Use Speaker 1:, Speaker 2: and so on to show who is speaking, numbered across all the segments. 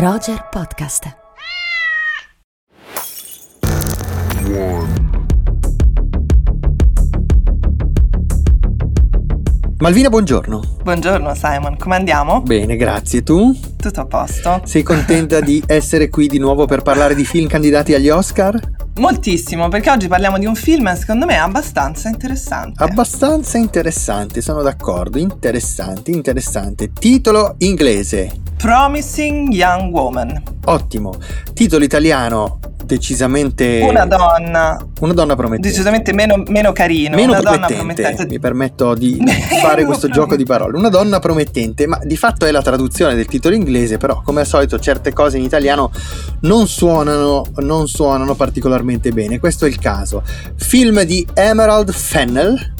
Speaker 1: Roger Podcast.
Speaker 2: Malvina, buongiorno.
Speaker 3: Buongiorno Simon, come andiamo?
Speaker 2: Bene, grazie. Tu?
Speaker 3: Tutto a posto.
Speaker 2: Sei contenta di essere qui di nuovo per parlare di film candidati agli Oscar?
Speaker 3: Moltissimo, perché oggi parliamo di un film secondo me abbastanza interessante.
Speaker 2: Abbastanza interessante, sono d'accordo. Interessante, interessante. Titolo inglese.
Speaker 3: Promising Young Woman.
Speaker 2: Ottimo. Titolo italiano decisamente...
Speaker 3: Una donna.
Speaker 2: Una donna promettente.
Speaker 3: Decisamente meno, meno carino.
Speaker 2: Meno
Speaker 3: una
Speaker 2: promettente.
Speaker 3: donna promettente.
Speaker 2: Mi permetto di fare questo gioco di parole. Una donna promettente, ma di fatto è la traduzione del titolo inglese, però come al solito certe cose in italiano non suonano, non suonano particolarmente bene. Questo è il caso. Film di Emerald Fennell.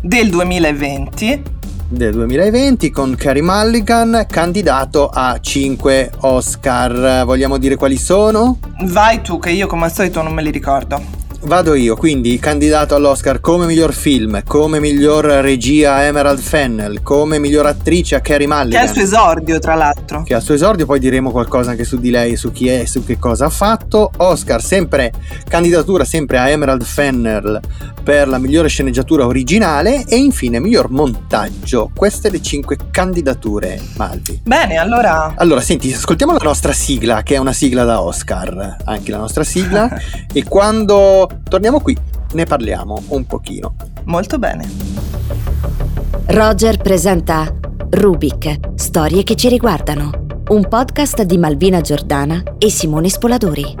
Speaker 3: Del 2020
Speaker 2: del 2020 con Carey Mulligan, candidato a 5 Oscar. Vogliamo dire quali sono?
Speaker 3: Vai tu, che io come al solito non me li ricordo.
Speaker 2: Vado io, quindi candidato all'Oscar come miglior film, come miglior regia Emerald Fennell, come miglior attrice a Carrie Mulligan.
Speaker 3: Che è il suo esordio, tra l'altro.
Speaker 2: Che è il suo esordio, poi diremo qualcosa anche su di lei, su chi è e su che cosa ha fatto. Oscar, sempre candidatura sempre a Emerald Fennell per la migliore sceneggiatura originale e infine miglior montaggio. Queste le cinque candidature, Malvi.
Speaker 3: Bene, allora...
Speaker 2: Allora, senti, ascoltiamo la nostra sigla, che è una sigla da Oscar, anche la nostra sigla, e quando torniamo qui ne parliamo un pochino.
Speaker 3: Molto bene.
Speaker 1: Roger presenta Rubik, storie che ci riguardano. Un podcast di Malvina Giordana e Simone Spoladori.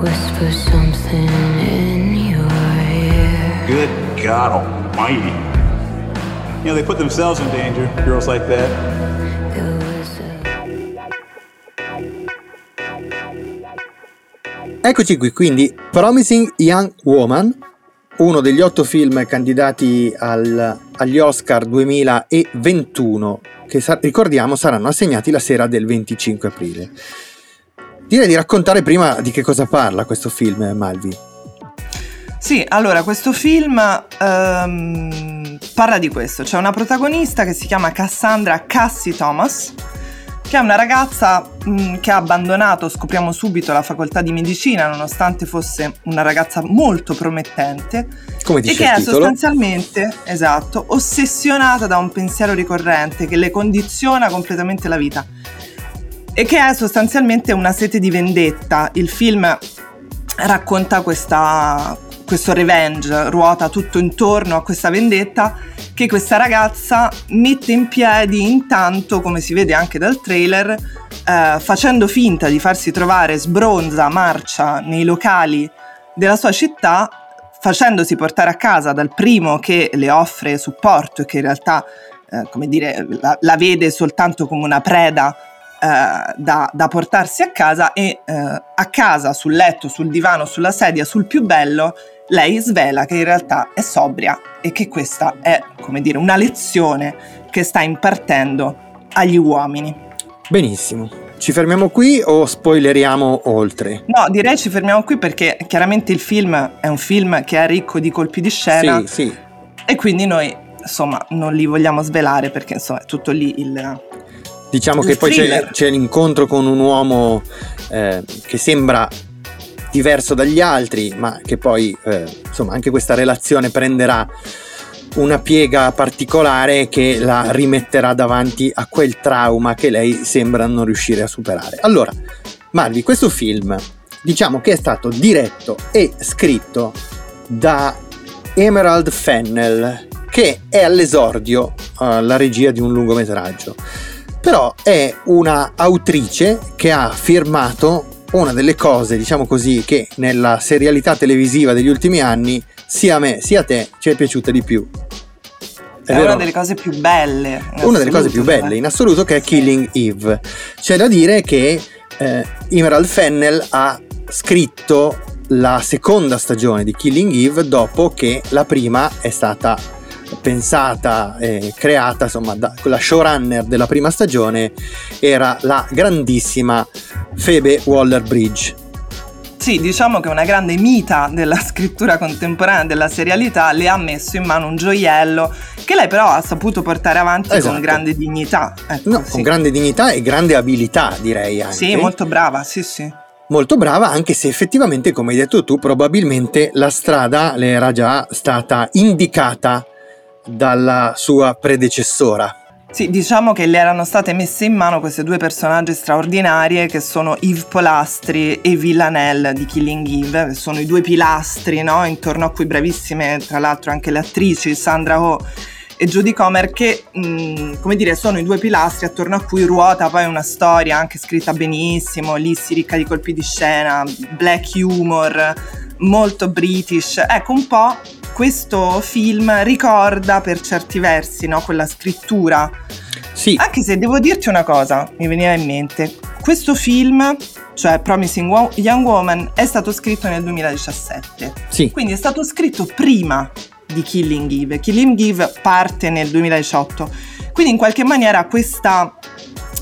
Speaker 4: Whisper
Speaker 5: God Almighty. You know, they put themselves in danger, girls like that.
Speaker 2: Eccoci qui, quindi Promising Young Woman, uno degli otto film candidati al- agli Oscar 2021, che sa- ricordiamo saranno assegnati la sera del 25 aprile. Direi di raccontare prima di che cosa parla questo film, Malvi.
Speaker 3: Sì, allora questo film ehm, parla di questo. C'è una protagonista che si chiama Cassandra Cassie Thomas, che è una ragazza mh, che ha abbandonato, scopriamo subito, la facoltà di medicina, nonostante fosse una ragazza molto promettente.
Speaker 2: Come
Speaker 3: E
Speaker 2: dice
Speaker 3: che
Speaker 2: il
Speaker 3: è
Speaker 2: titolo?
Speaker 3: sostanzialmente, esatto, ossessionata da un pensiero ricorrente che le condiziona completamente la vita. E che è sostanzialmente una sete di vendetta. Il film racconta questa, questo revenge, ruota tutto intorno a questa vendetta che questa ragazza mette in piedi intanto, come si vede anche dal trailer, eh, facendo finta di farsi trovare sbronza, marcia nei locali della sua città, facendosi portare a casa dal primo che le offre supporto e che in realtà, eh, come dire, la, la vede soltanto come una preda eh, da, da portarsi a casa e eh, a casa, sul letto, sul divano, sulla sedia, sul più bello, lei svela che in realtà è sobria e che questa è, come dire, una lezione che sta impartendo agli uomini.
Speaker 2: Benissimo. Ci fermiamo qui o spoileriamo oltre?
Speaker 3: No, direi ci fermiamo qui perché chiaramente il film è un film che è ricco di colpi di scena
Speaker 2: Sì, sì.
Speaker 3: e quindi noi insomma non li vogliamo svelare perché insomma è tutto lì il...
Speaker 2: Diciamo
Speaker 3: Il
Speaker 2: che poi c'è,
Speaker 3: thriller.
Speaker 2: c'è l'incontro con un uomo eh, che sembra diverso dagli altri, ma che poi eh, insomma anche questa relazione prenderà una piega particolare che la rimetterà davanti a quel trauma che lei sembra non riuscire a superare. Allora, Malvi, questo film diciamo che è stato diretto e scritto da Emerald Fennell, che è all'esordio alla regia di un lungometraggio. Però è una autrice che ha firmato una delle cose, diciamo così, che nella serialità televisiva degli ultimi anni sia a me sia a te ci è piaciuta di più.
Speaker 3: È,
Speaker 2: vero?
Speaker 3: una delle cose più belle.
Speaker 2: una delle cose più belle in assoluto che è Killing Eve. C'è da dire che eh, Emerald Fennell ha scritto la seconda stagione di Killing Eve dopo che la prima è stata pensata e creata, insomma, da, la showrunner della prima stagione era la grandissima Phoebe Waller-Bridge.
Speaker 3: Sì, diciamo che una grande mita della scrittura contemporanea della serialità le ha messo in mano un gioiello che lei però ha saputo portare avanti
Speaker 2: Esatto.
Speaker 3: con grande dignità. Ecco,
Speaker 2: No,
Speaker 3: sì.
Speaker 2: con grande dignità e grande abilità, direi anche.
Speaker 3: Sì, molto brava, sì, sì.
Speaker 2: Molto brava, anche se effettivamente, come hai detto tu, probabilmente la strada le era già stata indicata dalla sua predecessora.
Speaker 3: Sì, diciamo che le erano state messe in mano queste due personaggi straordinarie che sono Yves Polastri e Villanelle di Killing Eve, che sono i due pilastri, no? Intorno a cui bravissime, tra l'altro, anche le attrici Sandra Oh e Judy Comer che, mh, come dire, sono i due pilastri attorno a cui ruota poi una storia anche scritta benissimo, lì si ricca di colpi di scena, black humor, molto british. Ecco, un po' questo film ricorda per certi versi, no? Quella scrittura
Speaker 2: Sì,
Speaker 3: anche se devo dirti una cosa, mi veniva in mente. Questo film, cioè Promising Young Woman, è stato scritto nel 2017.
Speaker 2: sì,
Speaker 3: Quindi è stato scritto prima di Killing Eve. Killing Eve parte nel 2018. Quindi in qualche maniera questa-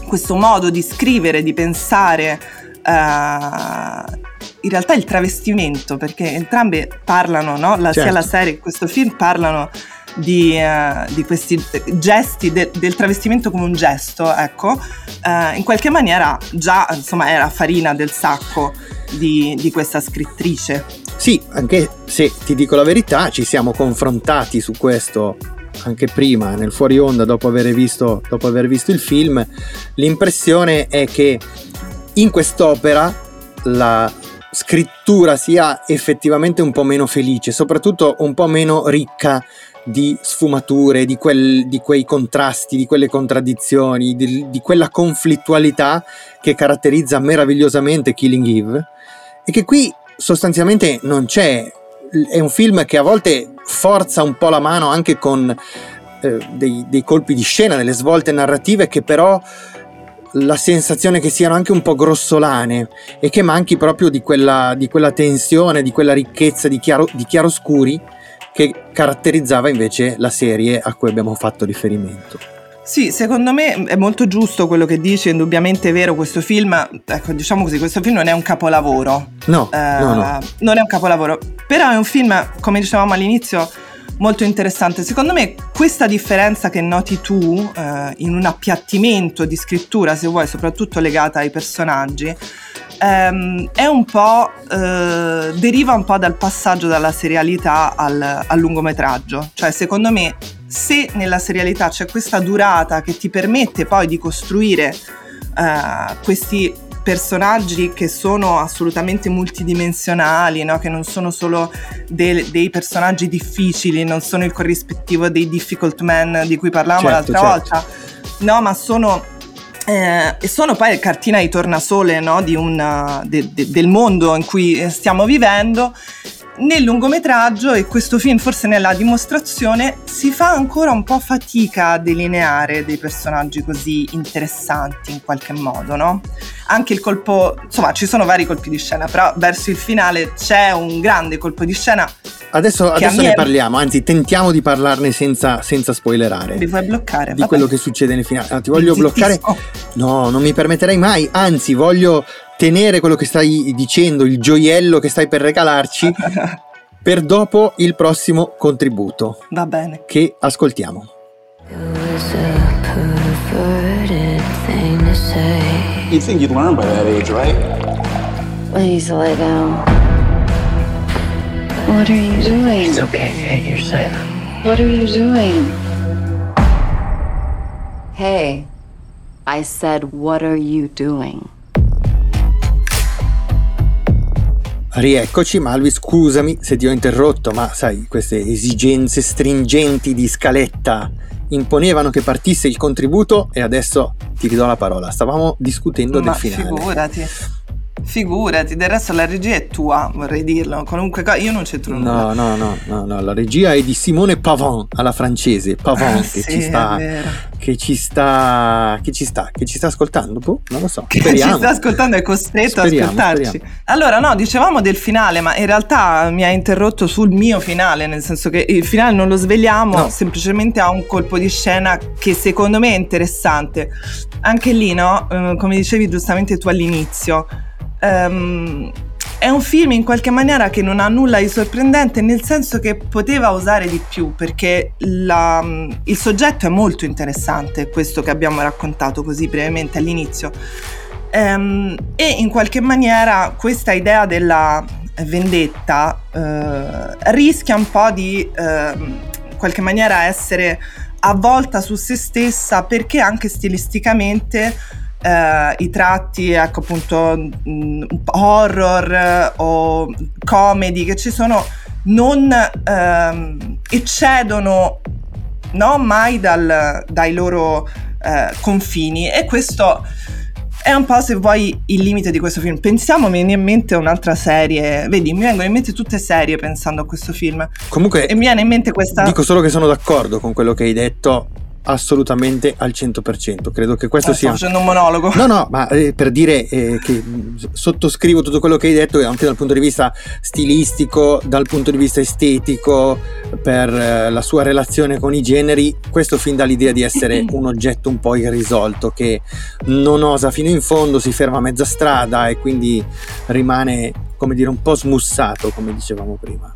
Speaker 3: questo modo di scrivere, di pensare, eh, in realtà il travestimento, perché entrambe parlano, no? La- sia
Speaker 2: Certo.
Speaker 3: la serie che questo film parlano di, eh, di questi gesti de- del travestimento come un gesto, ecco, eh, in qualche maniera già insomma era farina del sacco di, di questa scrittrice.
Speaker 2: sì, anche se ti dico la verità, ci siamo confrontati su questo anche prima, nel fuori onda, dopo aver visto, dopo aver visto il film. L'impressione è che in quest'opera la scrittura sia effettivamente un po' meno felice, soprattutto un po' meno ricca di sfumature, di, quel- di quei contrasti, di quelle contraddizioni, di, di quella conflittualità che caratterizza meravigliosamente Killing Eve e che qui sostanzialmente non c'è. È un film che a volte forza un po' la mano anche con eh, dei, dei colpi di scena, delle svolte narrative che però la sensazione che siano anche un po' grossolane e che manchi proprio di quella, di quella tensione, di quella ricchezza di, chiaro, di chiaroscuri che caratterizzava invece la serie a cui abbiamo fatto riferimento.
Speaker 3: Sì, secondo me è molto giusto quello che dici, è indubbiamente vero questo film, ecco diciamo così, questo film non è un capolavoro,
Speaker 2: No,
Speaker 3: Eh,
Speaker 2: no, no.
Speaker 3: non è un capolavoro, però è un film, come dicevamo all'inizio, molto interessante. Secondo me questa differenza che noti tu eh, in un appiattimento di scrittura, se vuoi, soprattutto legata ai personaggi, ehm, è un po' eh, deriva un po' dal passaggio dalla serialità al, al lungometraggio. Cioè, secondo me, se nella serialità c'è questa durata che ti permette poi di costruire eh, questi personaggi che sono assolutamente multidimensionali, no? che non sono solo de- dei personaggi difficili, non sono il corrispettivo dei difficult men di cui parlavamo
Speaker 2: Certo,
Speaker 3: l'altra
Speaker 2: certo.
Speaker 3: volta, no, ma sono eh, e sono poi cartina di tornasole no, di un, uh, de- de- del mondo in cui stiamo vivendo. Nel lungometraggio, e questo film forse nella dimostrazione, si fa ancora un po' fatica a delineare dei personaggi così interessanti in qualche modo, no? Anche il colpo, insomma, ci sono vari colpi di scena, però verso il finale c'è un grande colpo di scena.
Speaker 2: Adesso, adesso ne
Speaker 3: è-
Speaker 2: parliamo, anzi tentiamo di parlarne senza, senza spoilerare.
Speaker 3: Mi vuoi bloccare?
Speaker 2: di
Speaker 3: Vabbè.
Speaker 2: quello che succede nel finale. Ah, ti voglio
Speaker 3: Mi
Speaker 2: bloccare. No, non mi permetterei mai. Anzi, voglio tenere quello che stai dicendo, il gioiello che stai per regalarci, per dopo il prossimo contributo
Speaker 3: Va bene.
Speaker 2: che ascoltiamo.
Speaker 5: You'd think you'd learn by that age, right?
Speaker 4: Please lay down. What are you doing?
Speaker 6: It's okay, Kate, you're safe.
Speaker 4: What are you doing? Hey, I said, what are you doing?
Speaker 2: Rieccoci, Malvi, scusami se ti ho interrotto, ma sai, queste esigenze stringenti di scaletta imponevano che partisse il contributo e adesso ti ridò la parola. Stavamo discutendo
Speaker 3: Ma
Speaker 2: del finale.
Speaker 3: figurati. Figurati, del resto la regia è tua, vorrei dirlo. Qualunque cosa, io non c'entro nulla.
Speaker 2: No, no, no, no, no, la regia è di Simone Pavon alla francese, Pavon
Speaker 3: Ah,
Speaker 2: che
Speaker 3: sì,
Speaker 2: ci sta che ci sta che ci sta che ci sta ascoltando, boh, non lo so.
Speaker 3: Che
Speaker 2: Speriamo.
Speaker 3: ci sta ascoltando è costretto
Speaker 2: Speriamo,
Speaker 3: ad ascoltarci.
Speaker 2: speriamo.
Speaker 3: Allora, no, dicevamo del finale, ma in realtà mi ha interrotto sul mio finale, nel senso che il finale non lo sveliamo,
Speaker 2: No.
Speaker 3: semplicemente ha un colpo di scena che secondo me è interessante. Anche lì, no, eh, come dicevi giustamente tu all'inizio, ehm, è un film in qualche maniera che non ha nulla di sorprendente, nel senso che poteva usare di più, perché la, il soggetto è molto interessante, questo che abbiamo raccontato così brevemente all'inizio. Ehm, e in qualche maniera questa idea della vendetta eh, rischia un po' di eh, in qualche maniera essere avvolta su se stessa perché anche stilisticamente eh, i tratti, ecco appunto, mh, mm, horror o comedy che ci sono non ehm, eccedono no, mai dal, dai loro eh, confini e questo è un po' se vuoi il limite di questo film. Pensiamo, mi viene in mente un'altra serie. Vedi, mi vengono in mente tutte serie pensando a questo film.
Speaker 2: Comunque,
Speaker 3: e mi viene in mente questa.
Speaker 2: Dico solo che sono d'accordo con quello che hai detto assolutamente al 100%. Credo che questo
Speaker 3: eh,
Speaker 2: sia.
Speaker 3: Sto facendo un monologo.
Speaker 2: No, no, ma eh, per dire eh, che sottoscrivo tutto quello che hai detto anche dal punto di vista stilistico, dal punto di vista estetico, per eh, la sua relazione con i generi. Questo fin dall'idea di essere un oggetto un po' irrisolto che non osa fino in fondo, si ferma a mezza strada e quindi rimane come dire, un po' smussato, come dicevamo prima.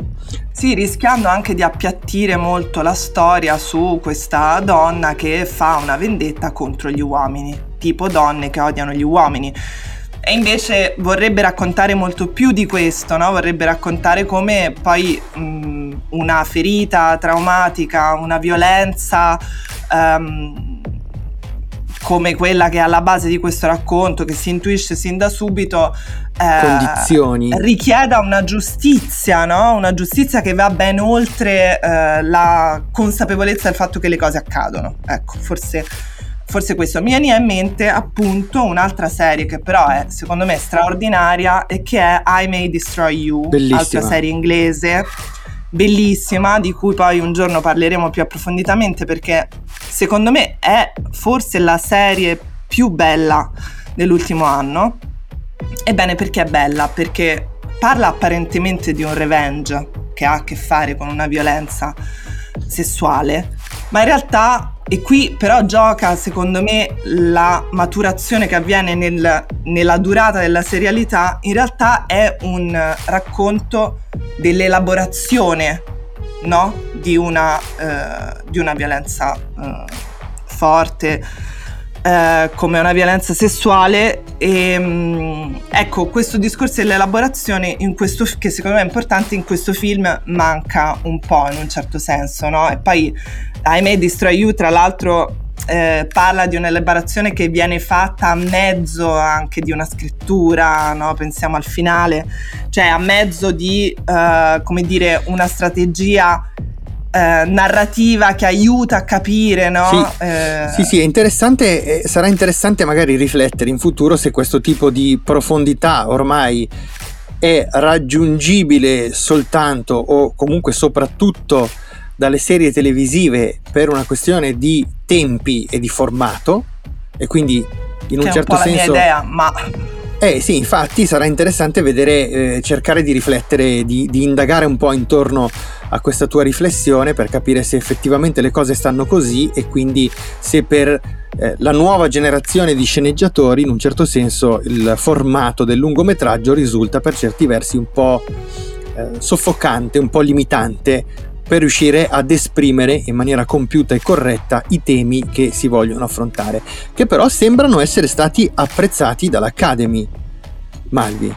Speaker 3: Sì, rischiando anche di appiattire molto la storia su questa donna che fa una vendetta contro gli uomini, tipo donne che odiano gli uomini. E invece vorrebbe raccontare molto più di questo, no? vorrebbe raccontare come poi mh, una ferita traumatica, una violenza um, come quella che è alla base di questo racconto, che si intuisce sin da subito,
Speaker 2: eh, condizioni.
Speaker 3: richieda una giustizia, no? una giustizia che va ben oltre eh, la consapevolezza del fatto che le cose accadono. Ecco, forse, forse questo. Mi viene in mente appunto un'altra serie che però è secondo me straordinaria e che è I May Destroy You,
Speaker 2: Bellissima.
Speaker 3: altra serie inglese bellissima di cui poi un giorno parleremo più approfonditamente perché secondo me è forse la serie più bella dell'ultimo anno. Ebbene perché è bella? Perché parla apparentemente di un revenge che ha a che fare con una violenza sessuale, ma in realtà, e qui però gioca secondo me la maturazione che avviene nel, nella durata della serialità, in realtà è un racconto dell'elaborazione no? di, una, eh, di, una, violenza eh, forte. Eh, come una violenza sessuale e mm, ecco questo discorso dell'elaborazione questo, che secondo me è importante in questo film manca un po' in un certo senso no? e poi ahimè Destroy You tra l'altro eh, parla di un'elaborazione che viene fatta a mezzo anche di una scrittura, no? pensiamo al finale, cioè a mezzo di, eh, dire, una strategia eh, narrativa che aiuta a capire, no?
Speaker 2: Sì, eh... sì, sì, è interessante, eh, sarà interessante magari riflettere in futuro se questo tipo di profondità ormai è raggiungibile soltanto o comunque soprattutto dalle serie televisive per una questione di tempi e di formato e quindi in un certo
Speaker 3: un po'
Speaker 2: senso
Speaker 3: idea, ma
Speaker 2: eh sì, infatti sarà interessante vedere, eh, cercare di riflettere, di, di, indagare un po' intorno a questa tua riflessione per capire se effettivamente le cose stanno così e quindi se per eh, la nuova generazione di sceneggiatori in un certo senso il formato del lungometraggio risulta per certi versi un po' eh, soffocante, un po' limitante per riuscire ad esprimere in maniera compiuta e corretta i temi che si vogliono affrontare, che però sembrano essere stati apprezzati dall'Academy. Malvi.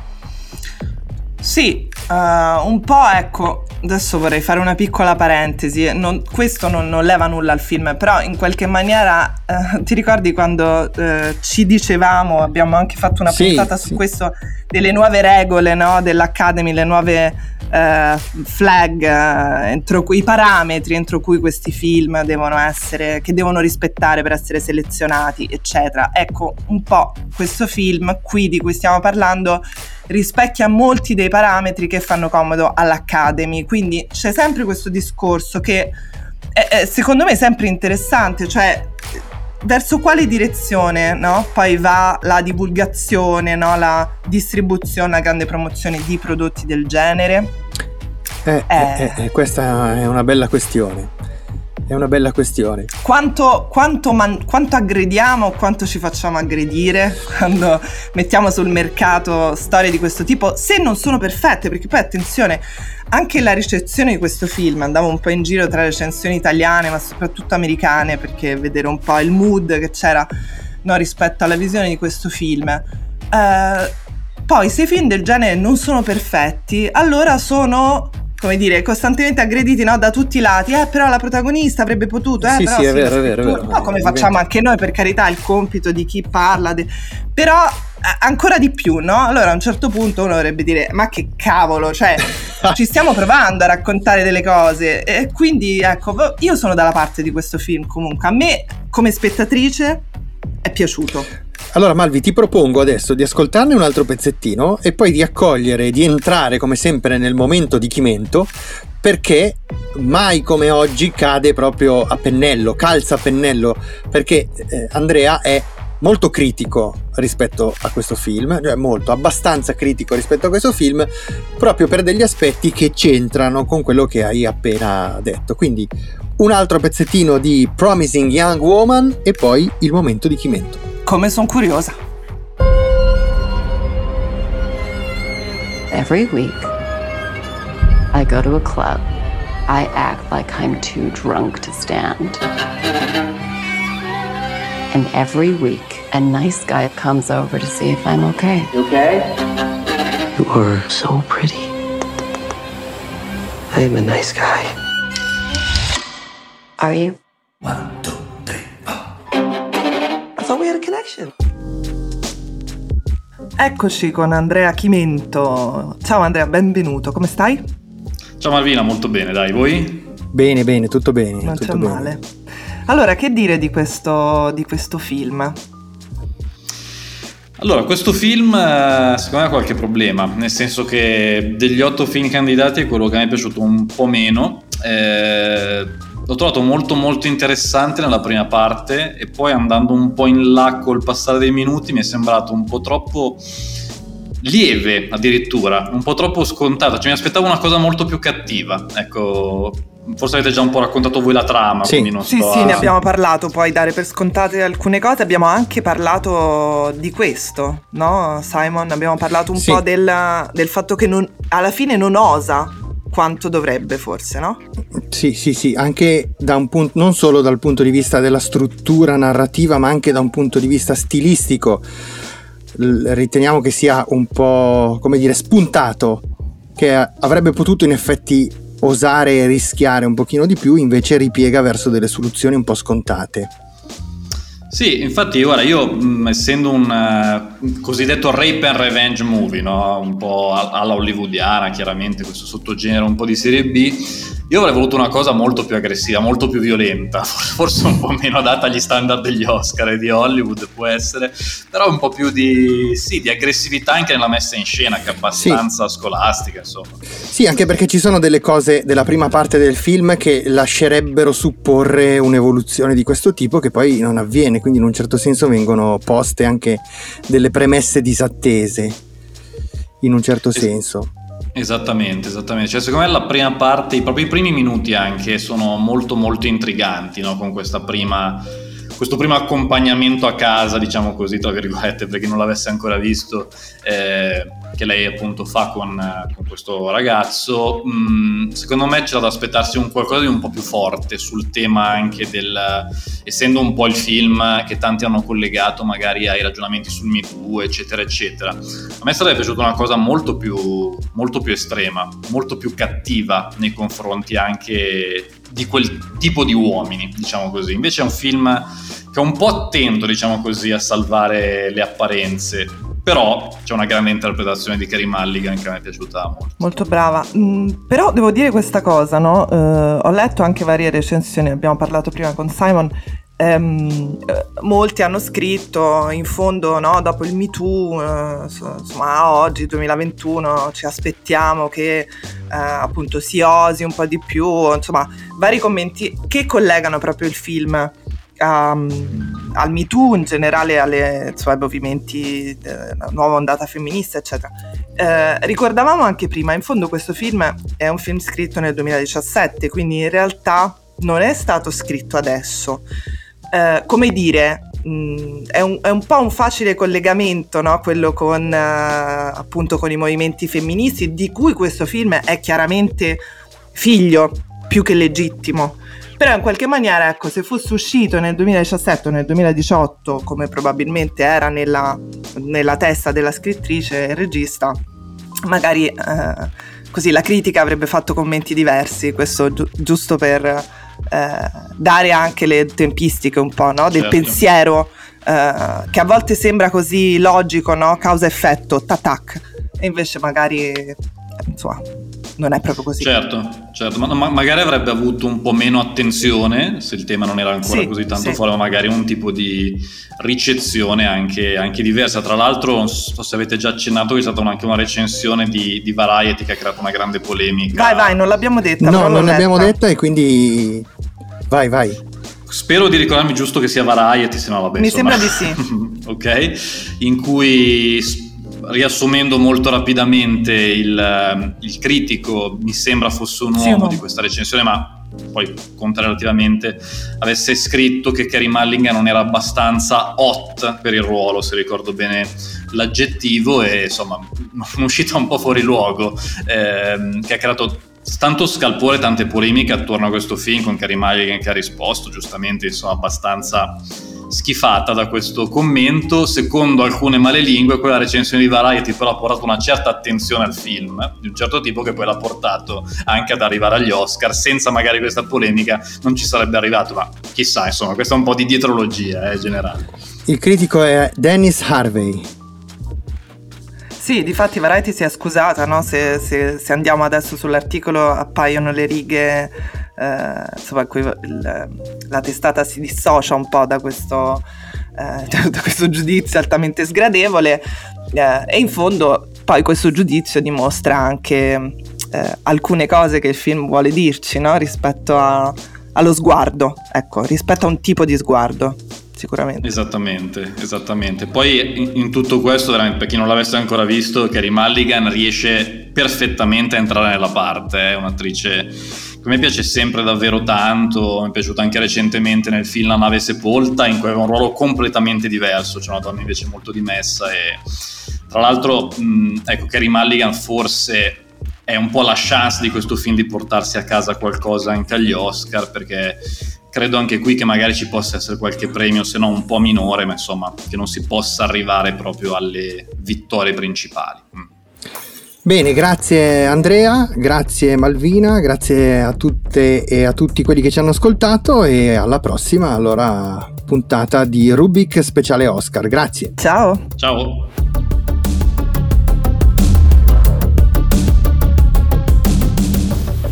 Speaker 3: Sì, uh, un po' ecco, adesso vorrei fare una piccola parentesi, non, questo non, non, leva nulla al film, però in qualche maniera uh, ti ricordi quando uh, ci dicevamo, abbiamo anche fatto una
Speaker 2: sì,
Speaker 3: puntata
Speaker 2: sì.
Speaker 3: su questo, delle nuove regole no, dell'Academy, le nuove flag, entro cui, i parametri entro cui questi film devono essere, che devono rispettare per essere selezionati, eccetera. Ecco, un po' questo film qui di cui stiamo parlando rispecchia molti dei parametri che fanno comodo all'Academy, quindi c'è sempre questo discorso che è, è secondo me sempre interessante, cioè verso quale direzione no? poi va la divulgazione, no? la distribuzione, la grande promozione di prodotti del genere?
Speaker 2: Eh, eh. Eh, eh, questa è una bella questione. È una bella questione.
Speaker 3: Quanto, quanto, man- quanto aggrediamo, quanto ci facciamo aggredire quando mettiamo sul mercato storie di questo tipo, se non sono perfette, perché poi attenzione, anche la ricezione di questo film, andavo un po' in giro tra recensioni italiane, ma soprattutto americane, perché vedere un po' il mood che c'era no, rispetto alla visione di questo film. Eh, poi se i film del genere non sono perfetti, allora sono come dire, costantemente aggrediti no, da tutti i lati, eh, però la protagonista avrebbe potuto, eh,
Speaker 2: sì,
Speaker 3: però
Speaker 2: sì, è vero, è vero, è vero.
Speaker 3: No, come facciamo anche noi, per carità, il compito di chi parla, de... però eh, ancora di più, no? Allora a un certo punto uno dovrebbe dire, ma che cavolo, cioè ci stiamo provando a raccontare delle cose e quindi ecco, io sono dalla parte di questo film comunque, a me come spettatrice è piaciuto.
Speaker 2: Allora Malvi ti propongo adesso di ascoltarne un altro pezzettino e poi di accogliere, di entrare come sempre nel momento di Chimento perché mai come oggi cade proprio a pennello, calza a pennello perché eh, Andrea è molto critico rispetto a questo film, cioè molto, abbastanza critico rispetto a questo film, proprio per degli aspetti che c'entrano con quello che hai appena detto. Quindi un altro pezzettino di Promising Young Woman e poi il momento di Chimento.
Speaker 3: Come sono curiosa.
Speaker 6: Every week, I go to a club. I act like I'm too drunk to stand. And every week, a nice guy comes over to see if I'm okay.
Speaker 7: You okay?
Speaker 8: You are so pretty. I am a nice guy.
Speaker 6: Are you?
Speaker 8: One, connection.
Speaker 3: Eccoci con Andrea Chimento. Ciao Andrea, benvenuto, come stai?
Speaker 9: Ciao Malvina, molto bene, dai, voi?
Speaker 2: Bene, bene, tutto bene.
Speaker 3: Non
Speaker 2: tutto
Speaker 3: c'è
Speaker 2: bene.
Speaker 3: male. Allora, che dire di questo, di questo film?
Speaker 9: Allora, questo film eh, secondo me ha qualche problema, nel senso che degli otto film candidati è quello che mi è piaciuto un po' meno. Eh, l'ho trovato molto molto interessante nella prima parte e poi andando un po' in là col passare dei minuti mi è sembrato un po' troppo lieve addirittura, un po' troppo scontato, cioè mi aspettavo una cosa molto più cattiva, ecco, forse avete già un po' raccontato voi la trama,
Speaker 2: Sì.
Speaker 9: quindi non
Speaker 3: Sì,
Speaker 9: sto
Speaker 3: sì,
Speaker 9: a-
Speaker 3: ne abbiamo parlato, puoi dare per scontate alcune cose, abbiamo anche parlato di questo, no Simon? Abbiamo parlato un
Speaker 2: Sì.
Speaker 3: po' del, del fatto che non- alla fine non osa quanto dovrebbe forse, no?
Speaker 2: Sì, sì, sì, anche da un punto, non solo dal punto di vista della struttura narrativa, ma anche da un punto di vista stilistico. L- riteniamo che sia un po', come dire, spuntato, che avrebbe potuto in effetti osare e rischiare un pochino di più, invece ripiega verso delle soluzioni un po' scontate.
Speaker 9: Sì, infatti, guarda, io mh, essendo un eh, cosiddetto rape and revenge movie, no? un po' alla hollywoodiana, chiaramente, questo sottogenere un po' di serie B, io avrei voluto una cosa molto più aggressiva, molto più violenta, forse un po' meno adatta agli standard degli Oscar e di Hollywood, può essere, però un po' più di, sì, di aggressività anche nella messa in scena, che è abbastanza scolastica, insomma.
Speaker 2: Sì, anche perché ci sono delle cose della prima parte del film che lascerebbero supporre un'evoluzione di questo tipo che poi non avviene, quindi in un certo senso vengono poste anche delle premesse disattese, in un certo senso.
Speaker 9: Esattamente, esattamente. Cioè, secondo me la prima parte, i- proprio i primi minuti anche, sono molto molto intriganti, no? Con prima, questo primo accompagnamento a casa, diciamo così, tra virgolette, per chi non l'avesse ancora visto, eh, che lei appunto fa con, eh, con questo ragazzo. Mm, secondo me c'era da aspettarsi un qualcosa di un po' più forte sul tema anche del, essendo un po' il film che tanti hanno collegato magari ai ragionamenti sul Me Too, eccetera, eccetera. A me sarebbe piaciuta una cosa molto più, molto più estrema, molto più cattiva nei confronti anche di quel tipo di uomini, diciamo così. Invece è un film che è un po' attento, diciamo così, a salvare le apparenze. Però c'è una grande interpretazione di Carey Mulligan che me è piaciuta molto.
Speaker 3: Molto brava. Mm, però devo dire questa cosa, no? Eh, ho letto anche varie recensioni, abbiamo parlato prima con Simon. eh, molti hanno scritto in fondo, no, dopo il Me Too, so- insomma, oggi, 2021, ci aspettiamo che eh, appunto si osi un po' di più, insomma, vari commenti che collegano proprio il film um, al Me Too, in generale alle, ai movimenti, eh, la nuova ondata femminista, eccetera. Eh, ricordavamo anche prima, in fondo questo film è un film scritto nel 2017, quindi in realtà non è stato scritto adesso. Eh, come dire, mh, è, un, è, un, po' un facile collegamento, no? quello con, eh, appunto, con i movimenti femministi, di cui questo film è chiaramente figlio più che legittimo. Però in qualche maniera, ecco, se fosse uscito nel 2017 o nel 2018, come probabilmente era nella, nella testa della scrittrice e regista, magari eh, così la critica avrebbe fatto commenti diversi, questo gi- giusto per eh, dare anche le tempistiche un po' no? del certo. pensiero eh, che a volte sembra così logico, no? causa-effetto, tatac, e invece magari insomma non è proprio così.
Speaker 9: Certo, certo, ma, ma, magari avrebbe avuto un po' meno attenzione se il tema non era ancora sì, così tanto sì. fuori, ma magari un tipo di ricezione anche, anche, diversa. Tra l'altro, non so se avete già accennato, c'è stata anche una recensione di, di, Variety che ha creato una grande polemica.
Speaker 3: Vai, vai, non l'abbiamo detta.
Speaker 2: No, non l'abbiamo detta e quindi vai, vai.
Speaker 9: Spero di ricordarmi giusto che sia Variety, se no vabbè.
Speaker 3: Mi
Speaker 9: insomma.
Speaker 3: sembra di sì.
Speaker 9: ok, in cui riassumendo molto rapidamente il, ehm, il, critico, mi sembra fosse un uomo sì, di questa recensione, ma poi comparativamente avesse scritto che Kerry Mulligan non era abbastanza hot per il ruolo, se ricordo bene l'aggettivo, e insomma un'uscita un po' fuori luogo, ehm, che ha creato tanto scalpore, tante polemiche attorno a questo film con Kerry Mulligan che ha risposto giustamente, insomma, abbastanza schifata da questo commento. Secondo alcune malelingue, quella recensione di Variety però ha portato una certa attenzione al film, di un certo tipo che poi l'ha portato anche ad arrivare agli Oscar. Senza magari questa polemica non ci sarebbe arrivato, ma chissà, insomma, questa è un po' di dietrologia eh, generale.
Speaker 2: Il critico è Dennis Harvey.
Speaker 3: Sì, difatti Variety si è scusata, no? se, se, se, andiamo adesso sull'articolo appaiono le righe, eh, insomma, il, la testata si dissocia un po' da questo, eh, da questo giudizio altamente sgradevole eh, e in fondo poi questo giudizio dimostra anche eh, alcune cose che il film vuole dirci no? rispetto a, allo sguardo, ecco, rispetto a un tipo di sguardo sicuramente.
Speaker 9: Esattamente, esattamente. Poi in, in tutto questo, per chi non l'avesse ancora visto, Carrie Mulligan riesce perfettamente a entrare nella parte, è un'attrice che a me piace sempre davvero tanto, mi è piaciuta anche recentemente nel film La nave sepolta, in cui aveva un ruolo completamente diverso, c'è una donna invece molto dimessa e tra l'altro, mh, ecco, Carrie Mulligan forse è un po' la chance di questo film di portarsi a casa qualcosa anche agli Oscar perché credo anche qui che magari ci possa essere qualche premio, se no un po' minore, ma insomma che non si possa arrivare proprio alle vittorie principali. Mm.
Speaker 2: Bene, grazie Andrea, grazie Malvina, grazie a tutte e a tutti quelli che ci hanno ascoltato e alla prossima allora puntata di Rubik speciale Oscar. Grazie.
Speaker 3: Ciao.
Speaker 9: Ciao.